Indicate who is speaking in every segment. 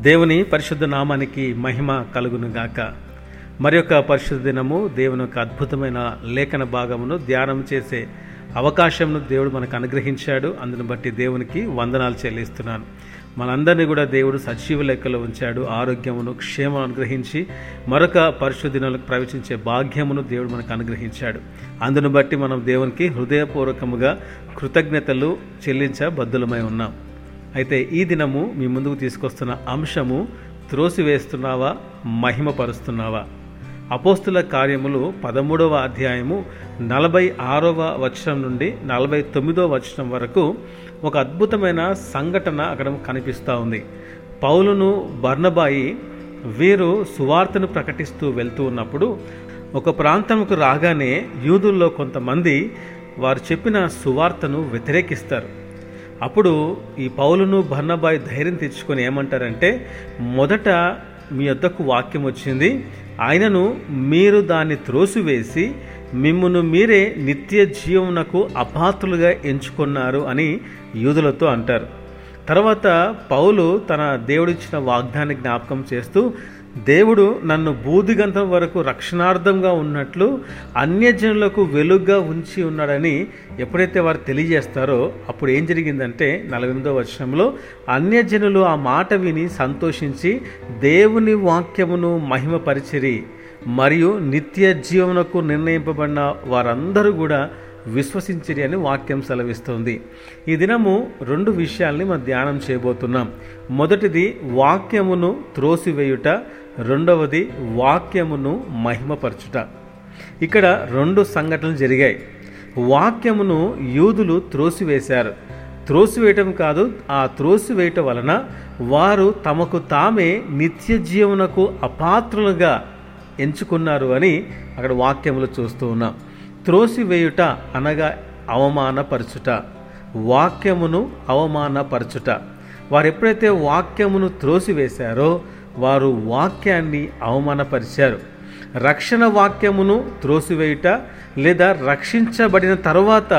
Speaker 1: దేవుని పరిశుద్ధ నామానికి మహిమ కలుగును గాక మరి యొక్క పరిశుద్ధ దినము దేవుని యొక్క అద్భుతమైన లేఖన భాగమును ధ్యానం చేసే అవకాశంను దేవుడు మనకు అనుగ్రహించాడు. అందును బట్టి దేవునికి వందనాలు చెల్లిస్తున్నాను. మనందరినీ కూడా దేవుడు సజీవ లెక్కలో ఉంచాడు. ఆరోగ్యమును క్షేమం అనుగ్రహించి మరొక పరిశుద్ధినలకు ప్రవేశించే భాగ్యమును దేవుడు మనకు అనుగ్రహించాడు. అందును బట్టి మనం దేవునికి హృదయపూర్వకముగా కృతజ్ఞతలు చెల్లించబద్ధులమై ఉన్నాం. అయితే ఈ దినము మీ ముందుకు తీసుకొస్తున్న అంశము త్రోసివేస్తున్నావా మహిమపరుస్తున్నావా? అపోస్తుల కార్యములు పదమూడవ అధ్యాయము నలభై ఆరవ వచనం నుండి నలభై తొమ్మిదవ వచనం వరకు ఒక అద్భుతమైన సంఘటన అక్కడ కనిపిస్తూ ఉంది. పౌలును బర్నబాయి వీరు సువార్తను ప్రకటిస్తూ వెళ్తూ ఉన్నప్పుడు ఒక ప్రాంతంకు రాగానే యూదుల్లో కొంతమంది వారు చెప్పిన సువార్తను వ్యతిరేకిస్తారు. అప్పుడు ఈ పౌలును భర్ణబాయ్ ధైర్యం తెచ్చుకొని ఏమంటారంటే మొదట మీ వద్దకు వాక్యం వచ్చింది. ఆయనను మీరు దాన్ని త్రోసివేసి మిమ్మును మీరే నిత్య జీవమునకు అపాత్రులుగా ఎంచుకున్నారు అని యూదులతో అంటారు. తర్వాత పౌలు తన దేవుడిచ్చిన వాగ్దాన్ని జ్ఞాపకం చేస్తూ దేవుడు నన్ను బూదిగంతం వరకు రక్షణార్థంగా ఉన్నట్లు అన్యజనులకు వెలుగ్గా ఉంచి ఉన్నాడని ఎప్పుడైతే వారు తెలియజేస్తారో అప్పుడు ఏం జరిగిందంటే నలభై ఎనిమిదో వర్షంలో అన్యజనులు ఆ మాట విని సంతోషించి దేవుని వాక్యమును మహిమపరిచిరి. మరియు నిత్య జీవనకు నిర్ణయింపబడిన వారందరూ కూడా విశ్వసించిరి అని వాక్యం సెలవిస్తుంది. ఈ దినము రెండు విషయాల్ని మనం ధ్యానం చేయబోతున్నాం. మొదటిది వాక్యమును త్రోసివేయుట రెండవది వాక్యమును మహిమపరచుట. ఇక్కడ రెండు సంఘటనలు జరిగాయి. వాక్యమును యూదులు త్రోసివేశారు. త్రోసివేయటం కాదు ఆ త్రోసివేయటం వలన వారు తమకు తామే నిత్య జీవనకు అపాత్రులుగా ఎంచుకున్నారు అని అక్కడ వాక్యములు చూస్తూ ఉన్నాం. త్రోసివేయుట అనగా అవమానపరచుట. వాక్యమును అవమానపరచుట. వారు ఎప్పుడైతే వాక్యమును త్రోసివేశారో వారు వాక్యాన్ని అవమానపరిచారు. రక్షణ వాక్యమును త్రోసివేయుట లేదా రక్షించబడిన తర్వాత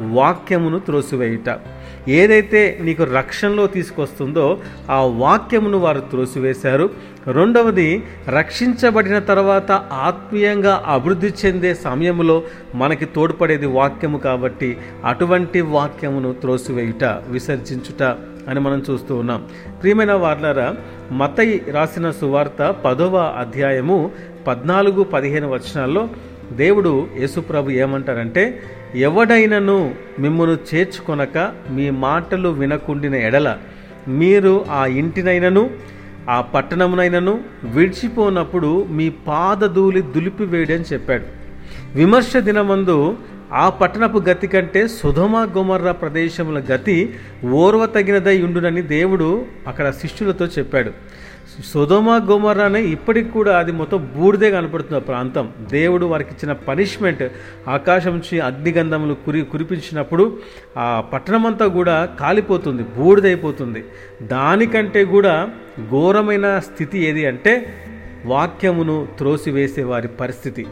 Speaker 1: వాక్యమును త్రోసివేయుట. ఏదైతే నీకు రక్షణలో తీసుకొస్తుందో ఆ వాక్యమును వారు త్రోసివేశారు. రెండవది రక్షించబడిన తర్వాత ఆత్మీయంగా అభివృద్ధి చెందే సమయంలో మనకి తోడ్పడేది వాక్యము కాబట్టి అటువంటి వాక్యమును త్రోసివేయుట విసర్జించుట అని మనం చూస్తూ ఉన్నాం. ప్రియమైన వార్లరా మతయి రాసిన సువార్త పదవ అధ్యాయము పద్నాలుగు పదిహేను వచనాల్లో దేవుడు యేసుప్రభు ఏమంటారంటే ఎవడైనను మిమ్మను చేర్చుకొనక మీ మాటలు వినకుండిన ఎడల మీరు ఆ ఇంటినైనను ఆ పట్టణమునైనను విడిచిపోనప్పుడు మీ పాదధూళి దులిపివేయడని చెప్పాడు. విమర్శ దినమందు ఆ పట్టణపు గతి కంటే సుధమ గుమర్ర ప్రదేశముల గతి ఓర్వ తగినదై ఉండునని దేవుడు అక్కడ శిష్యులతో చెప్పాడు. సుధమ గుమర్రానే ఇప్పటికి కూడా అది మొత్తం బూడిదే కనపడుతుంది ఆ ప్రాంతం. దేవుడు వారికి ఇచ్చిన పనిష్మెంట్ ఆకాశం నుంచి అగ్నిగంధములు కురి కురిపించినప్పుడు ఆ పట్టణమంతా కూడా కాలిపోతుంది బూడిదైపోతుంది. దానికంటే కూడా ఘోరమైన స్థితి ఏది అంటే వాక్యమును త్రోసివేసే వారి పరిస్థితి.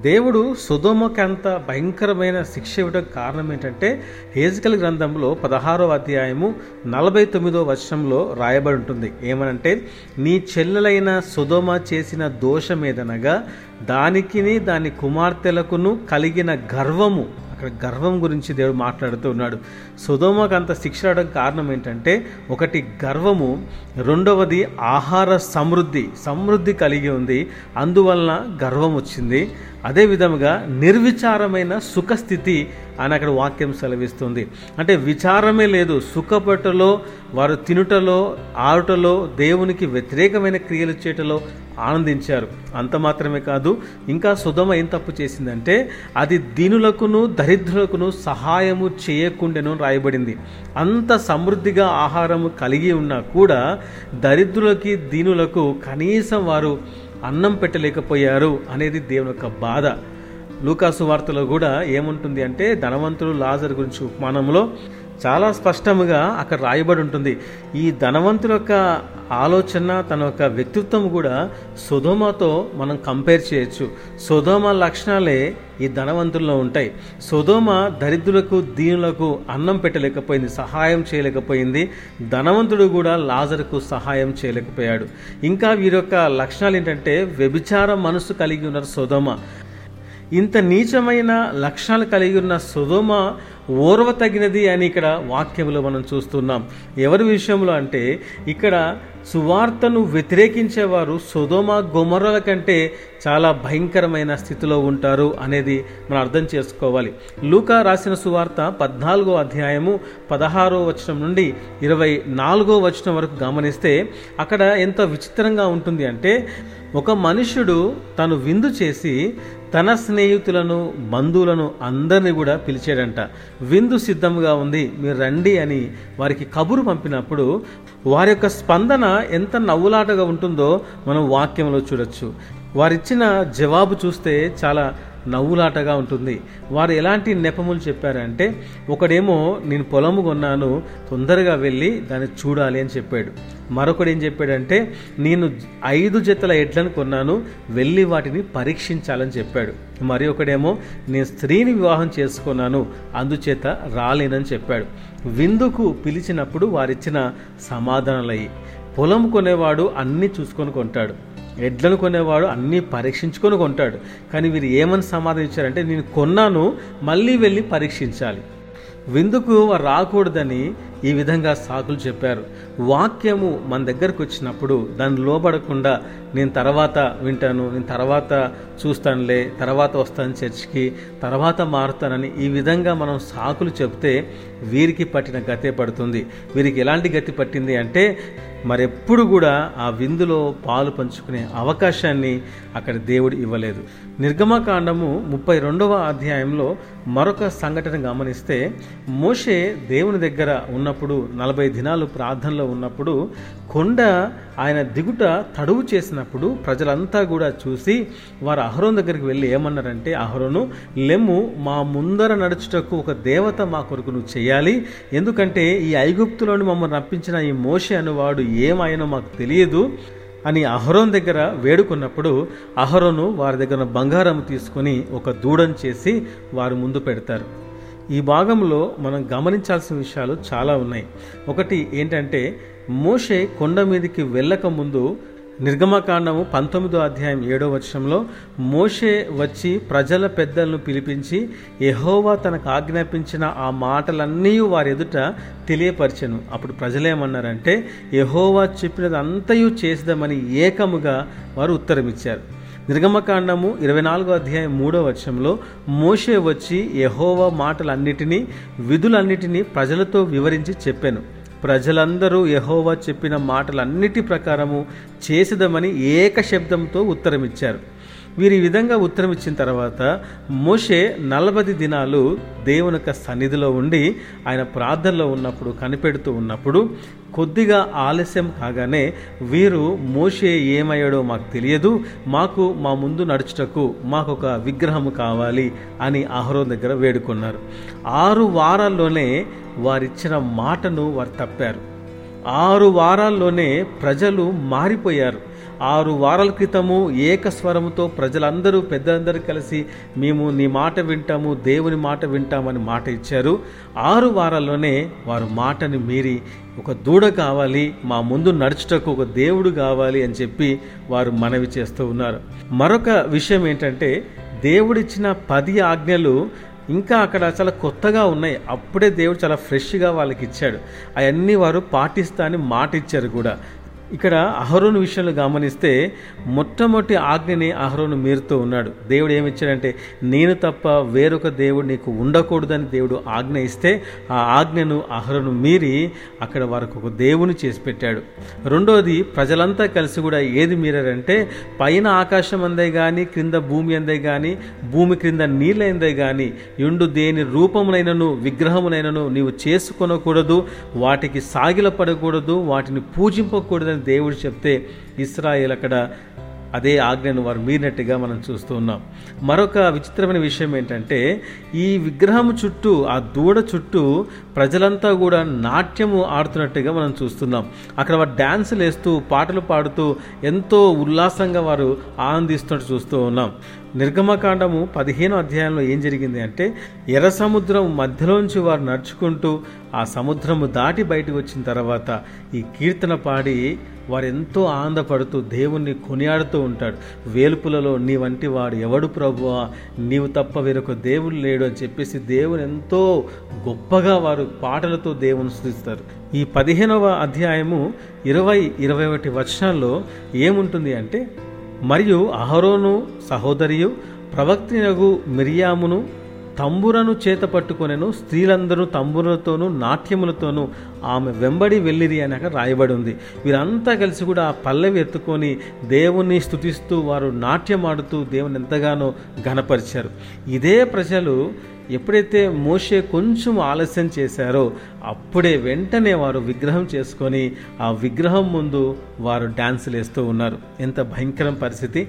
Speaker 1: దేవుడు సుధోమకి అంత భయంకరమైన శిక్ష ఇవ్వడం కారణం ఏంటంటే హేజికల్ గ్రంథంలో పదహారో అధ్యాయము నలభై తొమ్మిదో వచనంలో రాయబడి ఉంటుంది. ఏమనంటే నీ చెల్లెలైన సుధోమ చేసిన దోషమేదనగా దానికిని దాని కుమార్తెలకును కలిగిన గర్వము. అక్కడ గర్వం గురించి దేవుడు మాట్లాడుతూ ఉన్నాడు. సుధోమకు అంత శిక్ష రావడం కారణం ఏంటంటే ఒకటి గర్వము రెండవది ఆహార సమృద్ధి సమృద్ధి కలిగి ఉంది అందువలన గర్వం వచ్చింది. అదే విధముగా నిర్విచారమైన సుఖస్థితి అని అక్కడ వాక్యం సెలవిస్తుంది. అంటే విచారమే లేదు సుఖపటలో వారు తినుటలో ఆడుటలో దేవునికి వ్యతిరేకమైన క్రియలు చేయటలో ఆనందించారు. అంత మాత్రమే కాదు ఇంకా సుధమ ఏం తప్పు చేసిందంటే అది దీనులకును దరిద్రులకును సహాయము చేయకుండాను రాయబడింది. అంత సమృద్ధిగా ఆహారము కలిగి ఉన్నా కూడా దరిద్రులకి దీనులకు కనీసం వారు అన్నం పెట్టలేకపోయారు అనేది దేవుని యొక్క బాధ. లూకాసు వార్తలో కూడా ఏముంటుంది అంటే ధనవంతుడు లాజర్ గురించి ఉపమానంలో చాలా స్పష్టముగా అక్కడ రాయబడి ఉంటుంది. ఈ ధనవంతుల యొక్క ఆలోచన తన యొక్క వ్యక్తిత్వం కూడా సుధోమతో మనం కంపేర్ చేయొచ్చు. సుధోమ లక్షణాలే ఈ ధనవంతుల్లో ఉంటాయి. సుధోమ దరిద్రులకు దీనులకు అన్నం పెట్టలేకపోయింది సహాయం చేయలేకపోయింది. ధనవంతుడు కూడా లాజరుకు సహాయం చేయలేకపోయాడు. ఇంకా వీరి యొక్క లక్షణాలు ఏంటంటే వ్యభిచార మనసు కలిగి ఉన్నారు సుధోమ ఇంత నీచమైన లక్షణాలు కలిగి ఉన్న సుధోమ ఓర్వ తగినది అని ఇక్కడ వాక్యంలో మనం చూస్తున్నాం. ఎవరి విషయంలో అంటే ఇక్కడ సువార్తను వ్యతిరేకించేవారు సుధోమ గొమరల కంటే చాలా భయంకరమైన స్థితిలో ఉంటారు అనేది మనం అర్థం చేసుకోవాలి. లూకా రాసిన సువార్త పద్నాలుగో అధ్యాయము పదహారో వచనం నుండి ఇరవై నాలుగో వచనం వరకు గమనిస్తే అక్కడ ఎంత విచిత్రంగా ఉంటుంది అంటే ఒక మనుష్యుడు తను విందు చేసి తన స్నేహితులను బంధువులను అందరినీ కూడా పిలిచాడంట. విందు సిద్ధంగా ఉంది మీరు రండి అని వారికి కబురు పంపినప్పుడు వారి యొక్క స్పందన ఎంత నవ్వులాటగా ఉంటుందో మనం వాక్యంలో చూడొచ్చు. వారిచ్చిన జవాబు చూస్తే చాలా నవ్వులాటగా ఉంటుంది. వారు ఎలాంటి నెపములు చెప్పారంటే ఒకడేమో నేను పొలము కొన్నాను తొందరగా వెళ్ళి దాన్ని చూడాలి అని చెప్పాడు. మరొకడు ఏం చెప్పాడంటే నేను ఐదు జతల ఎడ్లను కొన్నాను వెళ్ళి వాటిని పరీక్షించాలని చెప్పాడు. మరి ఒకడేమో నేను స్త్రీని వివాహం చేసుకున్నాను అందుచేత రాలేనని చెప్పాడు. విందుకు పిలిచినప్పుడు వారిచ్చిన సమాధానాలయ్యి. పొలం కొనేవాడు అన్నీ చూసుకొని కొంటాడు. ఎడ్లను కొనేవాడు అన్నీ పరీక్షించుకొని కొంటాడు. కానీ వీరు ఏమని సమాధానం ఇచ్చారంటే నేను కొన్నాను మళ్ళీ వెళ్ళి పరీక్షించాలి. విందుకు రాకూడదని ఈ విధంగా సాకులు చెప్పారు. వాక్యము మన దగ్గరకు వచ్చినప్పుడు దాన్ని లోబడకుండా నేను తర్వాత వింటాను నేను తర్వాత చూస్తానులే తర్వాత వస్తాను చర్చికి తర్వాత మారుతానని ఈ విధంగా మనం సాకులు చెప్తే వీరికి పట్టిన గతే పడుతుంది. వీరికి ఎలాంటి గతి పట్టింది అంటే మరెప్పుడు కూడా ఆ విందులో పాలు పంచుకునే అవకాశాన్ని అక్కడ దేవుడు ఇవ్వలేదు. నిర్గమకాండము ముప్పై రెండవ అధ్యాయంలో మరొక సంఘటన గమనిస్తే మోషే దేవుని దగ్గర ఉన్న ఉన్నప్పుడు నలభై దినాలు ప్రార్థనలో ఉన్నప్పుడు కొండ ఆయన దిగుట తడువు చేసినప్పుడు ప్రజలంతా కూడా చూసి వారు అహరోన్ దగ్గరికి వెళ్ళి ఏమన్నారంటే అహరోను లెమ్ము మా ముందర నడుచుటకు ఒక దేవత మా కొరకు నువ్వు చేయాలి. ఎందుకంటే ఈ ఐగుప్తులోని మమ్మల్ని రప్పించిన ఈ మోషే అనేవాడు ఏమాయనో మాకు తెలియదు అని అహరోన్ దగ్గర వేడుకున్నప్పుడు అహరోను వారి దగ్గర బంగారం తీసుకొని ఒక దూడం చేసి వారు ముందు పెడతారు. ఈ భాగంలో మనం గమనించాల్సిన విషయాలు చాలా ఉన్నాయి. ఒకటి ఏంటంటే మోషే కొండ మీదకి వెళ్ళక ముందు నిర్గమకాండము పంతొమ్మిదో అధ్యాయం ఏడో వచనంలో మోషే వచ్చి ప్రజల పెద్దలను పిలిపించి ఎహోవా తనకు ఆజ్ఞాపించిన ఆ మాటలన్నీ వారి ఎదుట తెలియపరిచను. అప్పుడు ప్రజలేమన్నారంటే యహోవా చెప్పినది అంతయు చేద్దామని ఏకముగా వారు ఉత్తరమిచ్చారు. నిర్గమకాండము ఇరవై నాలుగో అధ్యాయం మూడో వర్షంలో మోషే వచ్చి యహోవా మాటలన్నిటినీ విధులన్నిటినీ ప్రజలతో వివరించి చెప్పాను. ప్రజలందరూ యహోవా చెప్పిన మాటలన్నిటి ప్రకారము చేసేదమని ఏక శబ్దంతో ఉత్తరమిచ్చారు. వీరి విధంగా ఉత్తరం ఇచ్చిన తర్వాత మోషే నలభై దినాలు దేవుని యొక్క సన్నిధిలో ఉండి ఆయన ప్రార్థనలో ఉన్నప్పుడు కనిపెడుతూ ఉన్నప్పుడు కొద్దిగా ఆలస్యం కాగానే వీరు మోషే ఏమయ్యాడో మాకు తెలియదు మాకు మా ముందు నడుచుటకు మాకు ఒక విగ్రహం కావాలి అని అహరోన్ దగ్గర వేడుకున్నారు. ఆరు వారాల్లోనే వారిచ్చిన మాటను వారు తప్పారు. ఆరు వారాల్లోనే ప్రజలు మారిపోయారు. ఆరు వారాల క్రితము ఏకస్వరముతో ప్రజలందరూ పెద్దలందరూ కలిసి మేము నీ మాట వింటాము దేవుని మాట వింటామని మాట ఇచ్చారు. ఆరు వారాల్లోనే వారు మాటని మీరి ఒక దూడ కావాలి మా ముందు నడుచుటకు ఒక దేవుడు కావాలి అని చెప్పి వారు మనవి చేస్తూ ఉన్నారు. మరొక విషయం ఏంటంటే దేవుడిచ్చిన పది ఆజ్ఞలు ఇంకా అక్కడ చాలా కొత్తగా ఉన్నాయి. అప్పుడే దేవుడు చాలా ఫ్రెష్గా వాళ్ళకి ఇచ్చాడు. అవన్నీ వారు పాటిస్తా అని మాట ఇచ్చారు కూడా. ఇక్కడ అహరోను విషయంలో గమనిస్తే మొట్టమొదటి ఆజ్ఞని అహరోను మీరుతూ ఉన్నాడు. దేవుడు ఏమిచ్చాడంటే నేను తప్ప వేరొక దేవుడు నీకు ఉండకూడదని దేవుడు ఆజ్ఞ ఇస్తే ఆ ఆజ్ఞను అహరోను మీరి అక్కడ వారికి ఒక దేవుని చేసి పెట్టాడు. రెండోది ప్రజలంతా కలిసి కూడా ఏది మీరారంటే పైన ఆకాశం అందే కానీ క్రింద భూమి అందే కానీ భూమి క్రింద నీళ్ళైందే కానీ ఎండు దేని రూపమునైనను విగ్రహమునైనను నీవు చేసుకొనకూడదు వాటికి సాగిలపడకూడదు వాటిని పూజింపకూడదని దేవుడు చెప్తే ఇస్రాయేల్ అక్కడ అదే ఆజ్ఞను వారు మీరినట్టుగా మనం చూస్తూ ఉన్నాం. మరొక విచిత్రమైన విషయం ఏంటంటే ఈ విగ్రహం చుట్టూ ఆ దూడ చుట్టూ ప్రజలంతా కూడా నాట్యము ఆడుతున్నట్టుగా మనం చూస్తున్నాం. అక్కడ వారు డ్యాన్సులు వేస్తూ పాటలు పాడుతూ ఎంతో ఉల్లాసంగా వారు ఆనందిస్తున్నట్టు చూస్తూ ఉన్నాం. నిర్గమకాండము పదిహేను అధ్యాయంలో ఏం జరిగింది అంటే ఎర్ర సముద్రం మధ్యలోంచి వారు నడుచుకుంటూ ఆ సముద్రము దాటి బయటకు వచ్చిన తర్వాత ఈ కీర్తన పాడి వారెంతో ఆనందపడుతూ దేవుణ్ణి కొనియాడుతూ ఉంటాడు. వేలుపులలో నీ వంటి వాడు ఎవడు ప్రభువా? నీవు తప్ప వేరొక దేవుడు లేడు అని చెప్పేసి దేవుని ఎంతో గొప్పగా వారు పాటలతో దేవుని స్థుతిస్తారు. ఈ పదిహేనవ అధ్యాయము ఇరవై ఇరవై ఒకటి వచనాల్లో ఏముంటుంది అంటే మరియు అహరోను సహోదరియు ప్రవక్తినగు మిరియామును తంబురను చేత పట్టుకొనెను స్త్రీలందరూ తంబురలతోనూ నాట్యములతోనూ ఆమె వెంబడి వెళ్ళిరి అని అక్కడ రాయబడి ఉంది వీరంతా కలిసి కూడా ఆ పల్లవి ఎత్తుకొని దేవుణ్ణి స్థుతిస్తూ వారు నాట్యం ఆడుతూ దేవుని ఎంతగానో ఘనపరిచారు. ఇదే ప్రజలు ఎప్పుడైతే మోషే కొంచెం ఆలస్యం చేశారో అప్పుడే వెంటనే వారు విగ్రహం చేసుకొని ఆ విగ్రహం ముందు వారు డ్యాన్సులు వేస్తూ ఉన్నారు. ఎంత భయంకరం పరిస్థితి.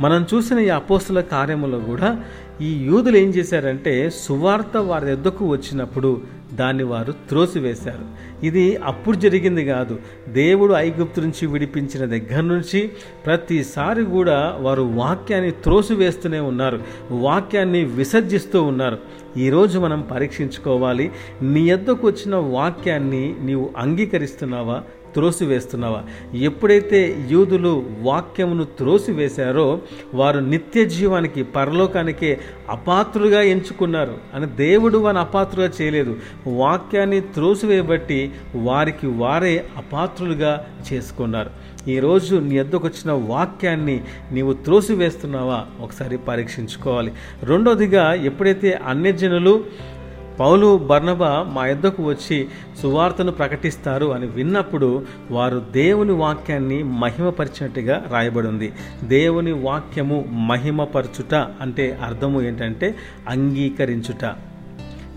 Speaker 1: మనం చూసిన ఈ అపోస్తుల కార్యములో కూడా ఈ యూదులు ఏం చేశారంటే సువార్త వారి ఎద్దకు వచ్చినప్పుడు దాన్ని వారు త్రోసివేశారు. ఇది అప్పుడు జరిగింది కాదు. దేవుడు ఐగుప్తు నుంచి విడిపించిన దగ్గర నుంచి ప్రతిసారి కూడా వారు వాక్యాన్ని త్రోసివేస్తూనే ఉన్నారు. వాక్యాన్ని విసర్జిస్తూ ఉన్నారు. ఈరోజు మనం పరీక్షించుకోవాలి. నీ ఎద్దకు వచ్చిన వాక్యాన్ని నీవు అంగీకరిస్తున్నావా? త్రోసివేస్తున్నావా? ఎప్పుడైతే యూదులు వాక్యమును త్రోసివేశారో వారు నిత్య జీవానికి పరలోకానికే అపాత్రులుగా ఎంచుకున్నారు. అని దేవుడు వారిని అపాత్రులుగా చేయలేదు. వాక్యాన్ని త్రోసివేయబట్టి వారికి వారే అపాత్రులుగా చేసుకున్నారు. ఈరోజు నీ ఎద్దకు వచ్చిన వాక్యాన్ని నీవు త్రోసివేస్తున్నావా? ఒకసారి పరీక్షించుకోవాలి. రెండోదిగా ఎప్పుడైతే అన్యజనులు పౌలు బర్నబ మా యొద్దకు వచ్చి సువార్తను ప్రకటిస్తారు అని విన్నప్పుడు వారు దేవుని వాక్యాన్ని మహిమపరిచినట్టుగా రాయబడి ఉంది దేవుని వాక్యము మహిమపరచుట అంటే అర్థము ఏంటంటే అంగీకరించుట.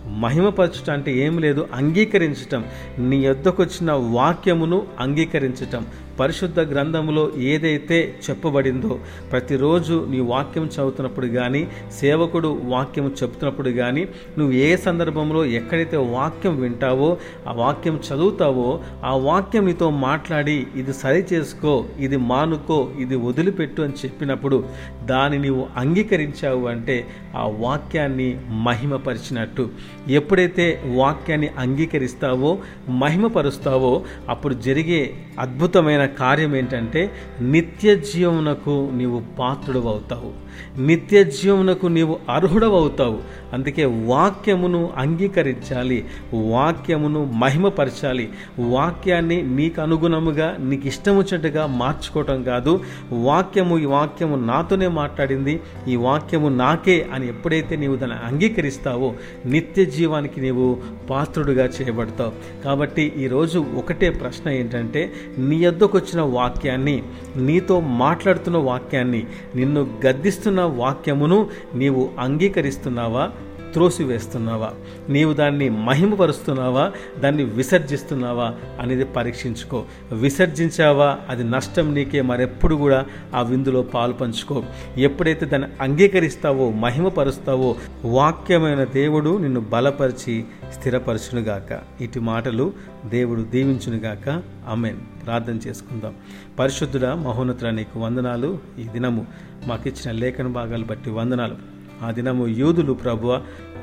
Speaker 1: మహిమపరచుట అంటే ఏం లేదు అంగీకరించటం. నీ యొద్దకు వచ్చిన వాక్యమును అంగీకరించటం. పరిశుద్ధ గ్రంథంలో ఏదైతే చెప్పబడిందో ప్రతిరోజు నీ వాక్యం చదువుతున్నప్పుడు కానీ సేవకుడు వాక్యం చెబుతున్నప్పుడు కానీ నువ్వు ఏ సందర్భంలో ఎక్కడైతే వాక్యం వింటావో ఆ వాక్యం చదువుతావో ఆ వాక్యం నీతో మాట్లాడి ఇది సరి చేసుకో ఇది మానుకో ఇది వదిలిపెట్టు అని చెప్పినప్పుడు దాన్ని నీవు అంగీకరించావు అంటే ఆ వాక్యాన్ని మహిమపరిచినట్టు. ఎప్పుడైతే వాక్యాన్ని అంగీకరిస్తావో మహిమపరుస్తావో అప్పుడు జరిగే అద్భుతమైన కార్యం ఏంటంటే నిత్య జీవనకు నీవు పాత్రుడు అవుతావు నిత్య జీవమునకు నీవు అర్హుడవవుతావు. అందుకే వాక్యమును అంగీకరించాలి. వాక్యమును మహిమపరచాలి. వాక్యాన్ని నీకు అనుగుణముగా నీకు ఇష్టం వచ్చినట్టుగా మార్చుకోవటం కాదు. వాక్యము ఈ వాక్యము నాతోనే మాట్లాడింది. ఈ వాక్యము నాకే అని ఎప్పుడైతే నీవు దాన్ని అంగీకరిస్తావో నిత్య జీవానికి నీవు పాత్రుడుగా చేయబడతావు. కాబట్టి ఈరోజు ఒకటే ప్రశ్న ఏంటంటే నీ యొద్దకు వచ్చిన వాక్యాన్ని నీతో మాట్లాడుతున్న వాక్యాన్ని నిన్ను గద్దిస్తున్న వాక్యమును నీవు అంగీకరిస్తున్నావా? త్రోసివేస్తున్నావా? నీవు దాన్ని మహిమపరుస్తున్నావా? దాన్ని విసర్జిస్తున్నావా? అనేది పరీక్షించుకో. విసర్జించావా? అది నష్టం నీకే మరెప్పుడు కూడా ఆ విందులో పాలు పంచుకో. ఎప్పుడైతే దాన్ని అంగీకరిస్తావో మహిమపరుస్తావో వాక్యమైన దేవుడు నిన్ను బలపరిచి స్థిరపరచునుగాక. ఇటు మాటలు దేవుడు దీవించునుగాక. అమెన్ ప్రార్థన చేసుకుందాం. పరిశుద్ధుడ మహోన్నతుడ నీకు వందనాలు. ఈ దినము మాకిచ్చిన లేఖన భాగాలు బట్టి వందనాలు. ఆ దినము యూదులు ప్రభువ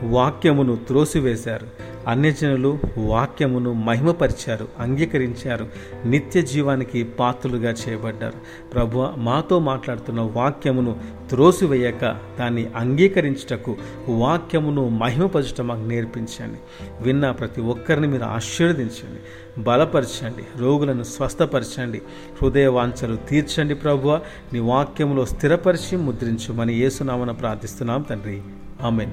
Speaker 1: వాక్యమును త్రోసివేశారు. అన్యజనులు వాక్యమును మహిమపరిచారు అంగీకరించారు నిత్య జీవానికి పాత్రులుగా చేయబడ్డారు. ప్రభు మాతో మాట్లాడుతున్న వాక్యమును త్రోసివేయక దాన్ని అంగీకరించుటకు వాక్యమును మహిమపరచటం మాకు నేర్పించండి. విన్న ప్రతి ఒక్కరిని మీరు ఆశీర్వదించండి. బలపరచండి రోగులను స్వస్థపరచండి హృదయ వాంఛలు తీర్చండి ప్రభువ. నీ వాక్యములో స్థిరపరిచి ముద్రించమని యేసునామన ప్రార్థిస్తున్నాం తండ్రి. ఆమెన్.